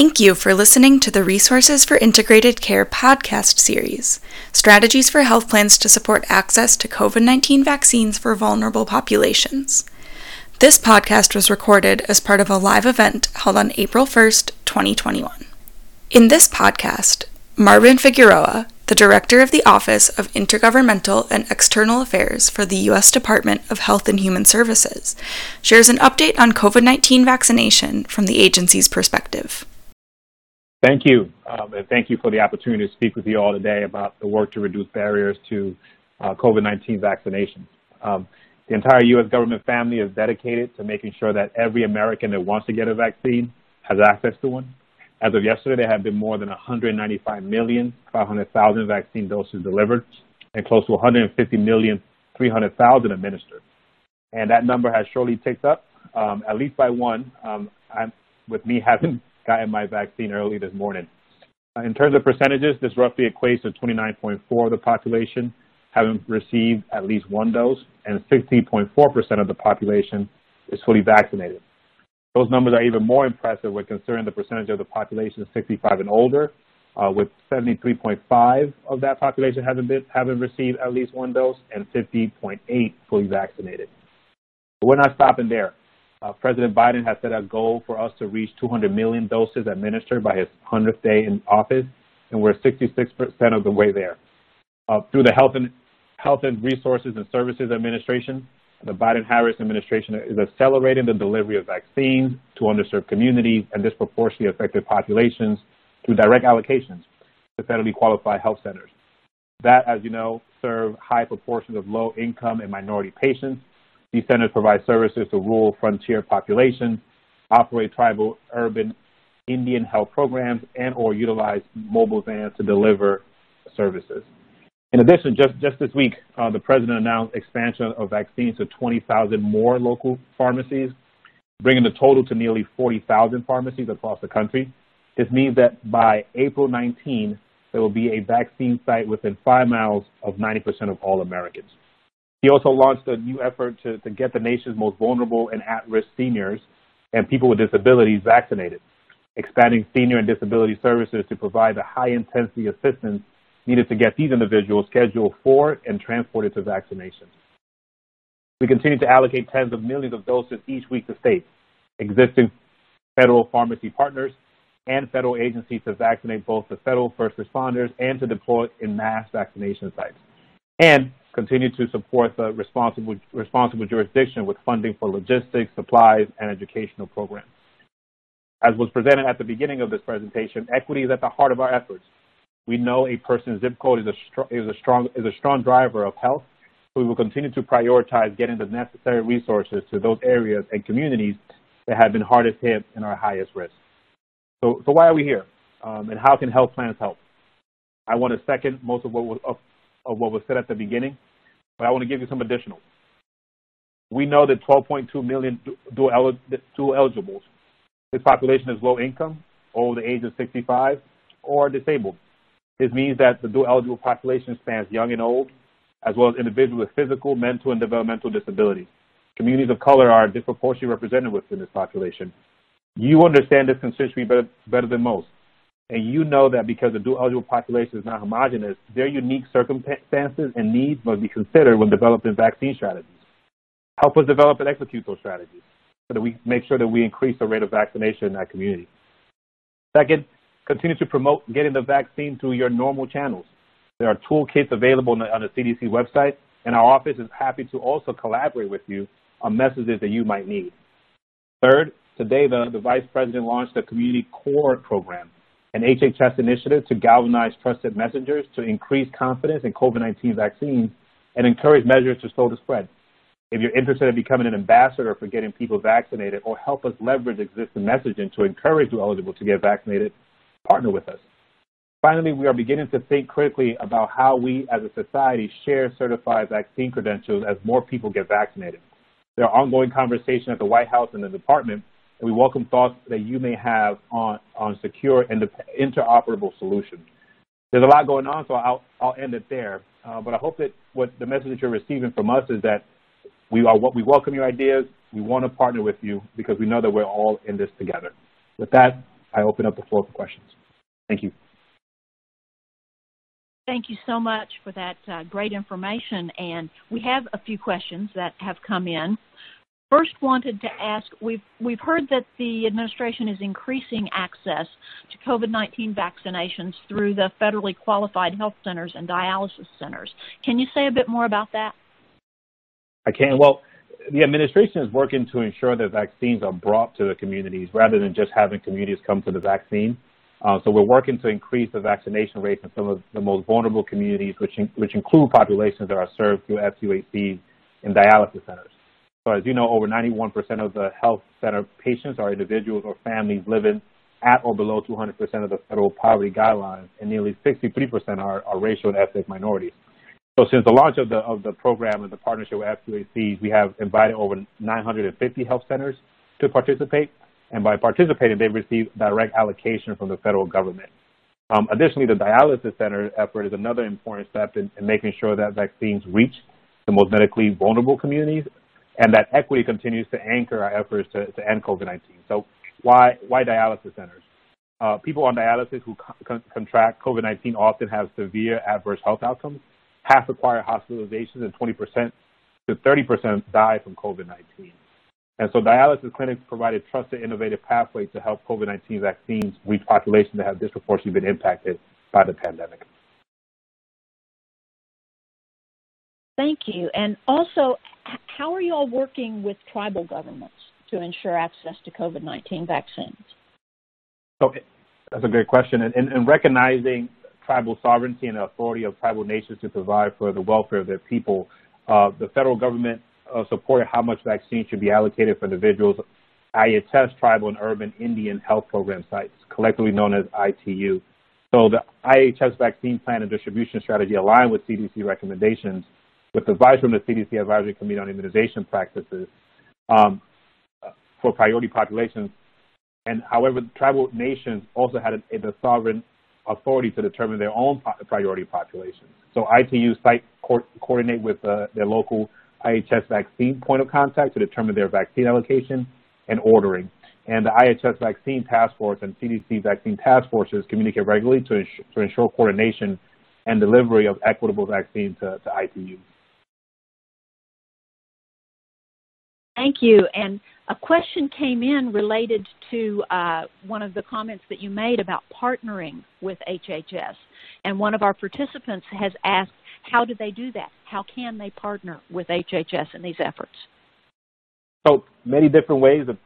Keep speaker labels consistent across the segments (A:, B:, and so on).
A: Thank you for listening to the Resources for Integrated Care podcast series Strategies for Health Plans to Support Access to COVID 19 Vaccines for Vulnerable Populations. This podcast was recorded as part of a live event held on April 1st, 2021. In this podcast, Marvin Figueroa, the Director of the Office of Intergovernmental and External Affairs for the U.S. Department of Health and Human Services, shares an update on COVID 19 vaccination from the agency's perspective.
B: Thank you, um, and thank you for the opportunity to speak with you all today about the work to reduce barriers to uh, COVID-19 vaccinations. Um, the entire U.S. government family is dedicated to making sure that every American that wants to get a vaccine has access to one. As of yesterday, there have been more than 195,500,000 vaccine doses delivered and close to 150,300,000 administered. And that number has surely ticked up, um, at least by one. Um, with me having gotten my vaccine early this morning. Uh, in terms of percentages, this roughly equates to 29.4 of the population having received at least one dose, and 16.4% of the population is fully vaccinated. Those numbers are even more impressive when considering the percentage of the population 65 and older, uh, with 73.5 of that population having, been, having received at least one dose and 50.8 fully vaccinated. But we're not stopping there. Uh, President Biden has set a goal for us to reach 200 million doses administered by his 100th day in office, and we're 66% of the way there. Uh, through the Health and, Health and Resources and Services Administration, the Biden-Harris administration is accelerating the delivery of vaccines to underserved communities and disproportionately affected populations through direct allocations to federally qualified health centers. That, as you know, serve high proportions of low income and minority patients these centers provide services to rural frontier populations, operate tribal, urban, Indian health programs, and or utilize mobile vans to deliver services. In addition, just, just this week, uh, the president announced expansion of vaccines to 20,000 more local pharmacies, bringing the total to nearly 40,000 pharmacies across the country. This means that by April 19, there will be a vaccine site within five miles of 90% of all Americans. He also launched a new effort to, to get the nation's most vulnerable and at-risk seniors and people with disabilities vaccinated, expanding senior and disability services to provide the high-intensity assistance needed to get these individuals scheduled for and transported to vaccination. We continue to allocate tens of millions of doses each week to states, existing federal pharmacy partners, and federal agencies to vaccinate both the federal first responders and to deploy in mass vaccination sites. And continue to support the responsible, responsible jurisdiction with funding for logistics, supplies, and educational programs. As was presented at the beginning of this presentation, equity is at the heart of our efforts. We know a person's zip code is a, is a, strong, is a strong driver of health, so we will continue to prioritize getting the necessary resources to those areas and communities that have been hardest hit and are highest risk. So, so why are we here? Um, and how can health plans help? I want to second most of what was, of what was said at the beginning, but I want to give you some additional. We know that 12.2 million dual, dual eligibles. This population is low income, over the age of 65, or disabled. This means that the dual eligible population spans young and old, as well as individuals with physical, mental, and developmental disabilities. Communities of color are disproportionately represented within this population. You understand this constituency better, better than most and you know that because the dual eligible population is not homogenous, their unique circumstances and needs must be considered when developing vaccine strategies. Help us develop and execute those strategies so that we make sure that we increase the rate of vaccination in that community. Second, continue to promote getting the vaccine through your normal channels. There are toolkits available on the, on the CDC website, and our office is happy to also collaborate with you on messages that you might need. Third, today the, the Vice President launched a Community Corps program an HHS initiative to galvanize trusted messengers to increase confidence in COVID-19 vaccines and encourage measures to slow the spread. If you're interested in becoming an ambassador for getting people vaccinated or help us leverage existing messaging to encourage you eligible to get vaccinated, partner with us. Finally, we are beginning to think critically about how we as a society share certified vaccine credentials as more people get vaccinated. There are ongoing conversations at the White House and the department and we welcome thoughts that you may have on, on secure and interoperable solutions. There's a lot going on, so I'll, I'll end it there. Uh, but I hope that what the message that you're receiving from us is that we, are, we welcome your ideas. We want to partner with you because we know that we're all in this together. With that, I open up the floor for questions. Thank you.
C: Thank you so much for that uh, great information. And we have a few questions that have come in. First, wanted to ask we've, we've heard that the administration is increasing access to COVID 19 vaccinations through the federally qualified health centers and dialysis centers. Can you say a bit more about that?
B: I can. Well, the administration is working to ensure that vaccines are brought to the communities rather than just having communities come to the vaccine. Uh, so we're working to increase the vaccination rates in some of the most vulnerable communities, which, in, which include populations that are served through FQHCs and dialysis centers. So as you know, over 91% of the health center patients are individuals or families living at or below 200% of the federal poverty guidelines, and nearly 63% are, are racial and ethnic minorities. So since the launch of the, of the program and the partnership with FQHCs, we have invited over 950 health centers to participate. And by participating, they've received direct allocation from the federal government. Um, additionally, the dialysis center effort is another important step in, in, making sure that vaccines reach the most medically vulnerable communities and that equity continues to anchor our efforts to, to end COVID-19. So why, why dialysis centers? Uh, people on dialysis who con contract COVID-19 often have severe adverse health outcomes half require hospitalizations and 20% to 30% die from COVID-19. And so dialysis clinics provide a trusted, innovative pathway to help COVID-19 vaccines reach populations that have disproportionately been impacted by the pandemic.
C: Thank you. And also, how are you all working with tribal governments to ensure access to COVID-19 vaccines?
B: So that's a great question. And, and, and recognizing tribal sovereignty and the authority of tribal nations to provide for the welfare of their people. Uh, the federal government uh, supported how much vaccine should be allocated for individuals IHS tribal and urban Indian health program sites, collectively known as ITU. So the IHS vaccine plan and distribution strategy align with CDC recommendations with advice from the CDC Advisory Committee on Immunization Practices um, for priority populations. And however, tribal nations also had a, the sovereign authority to determine their own priority populations. So ITU site co coordinate with uh, their local IHS vaccine point of contact to determine their vaccine allocation and ordering. And the IHS vaccine task force and CDC vaccine task forces communicate regularly to, ensure, to ensure coordination and delivery of equitable vaccine to, to ITU.
C: Thank you. And a question came in related to uh, one of the comments that you made about partnering with HHS. And one of our participants has asked, how do they do that? How can they partner with HHS in these efforts?
B: So many different ways, of,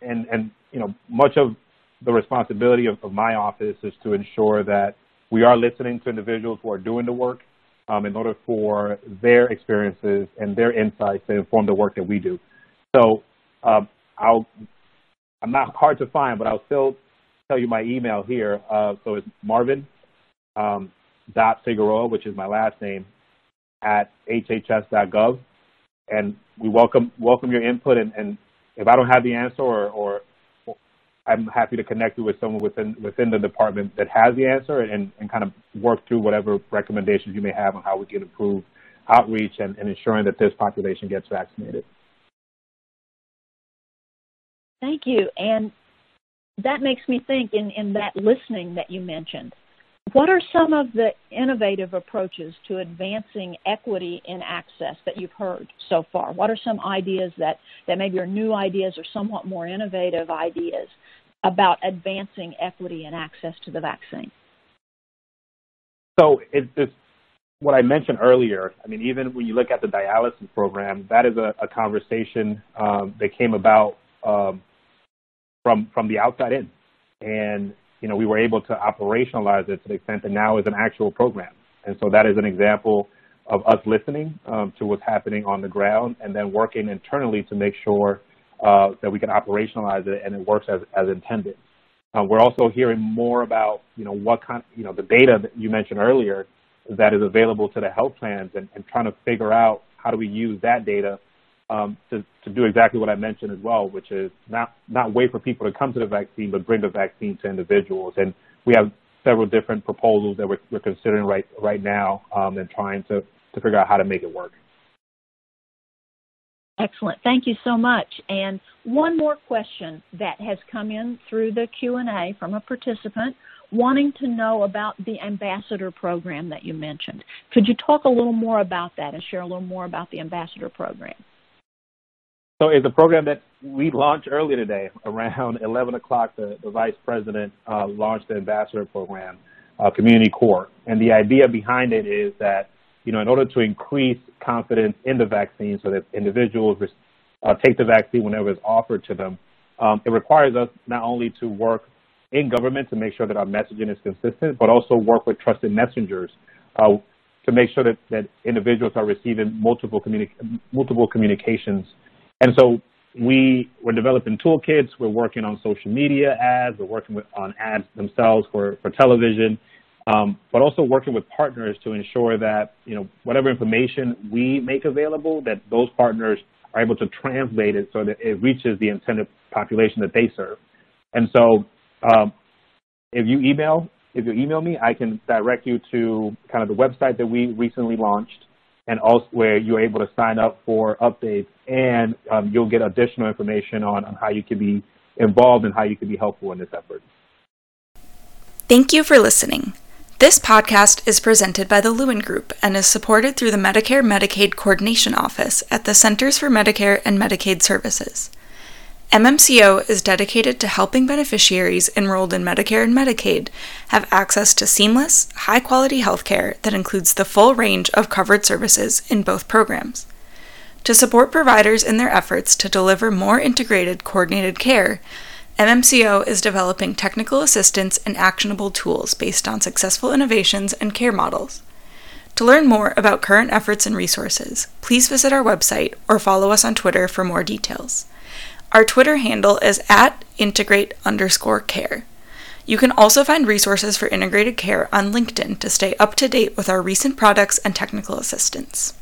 B: and, and you know, much of the responsibility of, of, my office is to ensure that we are listening to individuals who are doing the work um, in order for their experiences and their insights to inform the work that we do. So um, I'll, I'm not hard to find, but I'll still tell you my email here. Uh, so it's Marvin um, dot Figueroa, which is my last name, at hhs.gov. And we welcome welcome your input. And, and if I don't have the answer, or, or, I'm happy to connect you with someone within within the department that has the answer, and, and kind of work through whatever recommendations you may have on how we can improve outreach and, and ensuring that this population gets vaccinated.
C: Thank you. And that makes me think in, in that listening that you mentioned, what are some of the innovative approaches to advancing equity in access that you've heard so far? What are some ideas that, that maybe are new ideas or somewhat more innovative ideas about advancing equity and access to the vaccine?
B: So it's what I mentioned earlier. I mean, even when you look at the dialysis program, that is a, a conversation um, that came about um, from from the outside in, and you know we were able to operationalize it to the extent that now is an actual program, and so that is an example of us listening um, to what's happening on the ground and then working internally to make sure uh, that we can operationalize it and it works as, as intended. Uh, we're also hearing more about, you know, what kind, you know, the data that you mentioned earlier that is available to the health plans and, and trying to figure out how do we use that data um, to, to do exactly what I mentioned as well, which is not, not wait for people to come to the vaccine, but bring the vaccine to individuals. And we have several different proposals that we're, we're considering right, right now um, and trying to, to figure out how to make it work.
C: Excellent. Thank you so much. And one more question that has come in through the Q&A from a participant wanting to know about the ambassador program that you mentioned. Could you talk a little more about that and share a little more about the ambassador program?
B: So it's a program that we launched earlier today around 11 o'clock. The, the vice president uh, launched the ambassador program, uh, Community Corps. And the idea behind it is that you know, in order to increase confidence in the vaccine so that individuals uh, take the vaccine whenever it's offered to them, um, it requires us not only to work in government to make sure that our messaging is consistent, but also work with trusted messengers uh, to make sure that, that individuals are receiving multiple, communi- multiple communications. And so we, we're developing toolkits, we're working on social media ads, we're working with, on ads themselves for, for television, um, but also working with partners to ensure that you know whatever information we make available, that those partners are able to translate it so that it reaches the intended population that they serve. And so, um, if you email if you email me, I can direct you to kind of the website that we recently launched, and also where you're able to sign up for updates, and um, you'll get additional information on, on how you can be involved and how you can be helpful in this effort.
A: Thank you for listening. This podcast is presented by the Lewin Group and is supported through the Medicare Medicaid Coordination Office at the Centers for Medicare and Medicaid Services. MMCO is dedicated to helping beneficiaries enrolled in Medicare and Medicaid have access to seamless, high quality healthcare that includes the full range of covered services in both programs. To support providers in their efforts to deliver more integrated, coordinated care, MMCO is developing technical assistance and actionable tools based on successful innovations and care models. To learn more about current efforts and resources, please visit our website or follow us on Twitter for more details. Our Twitter handle is at integrate underscore care. You can also find resources for integrated care on LinkedIn to stay up to date with our recent products and technical assistance.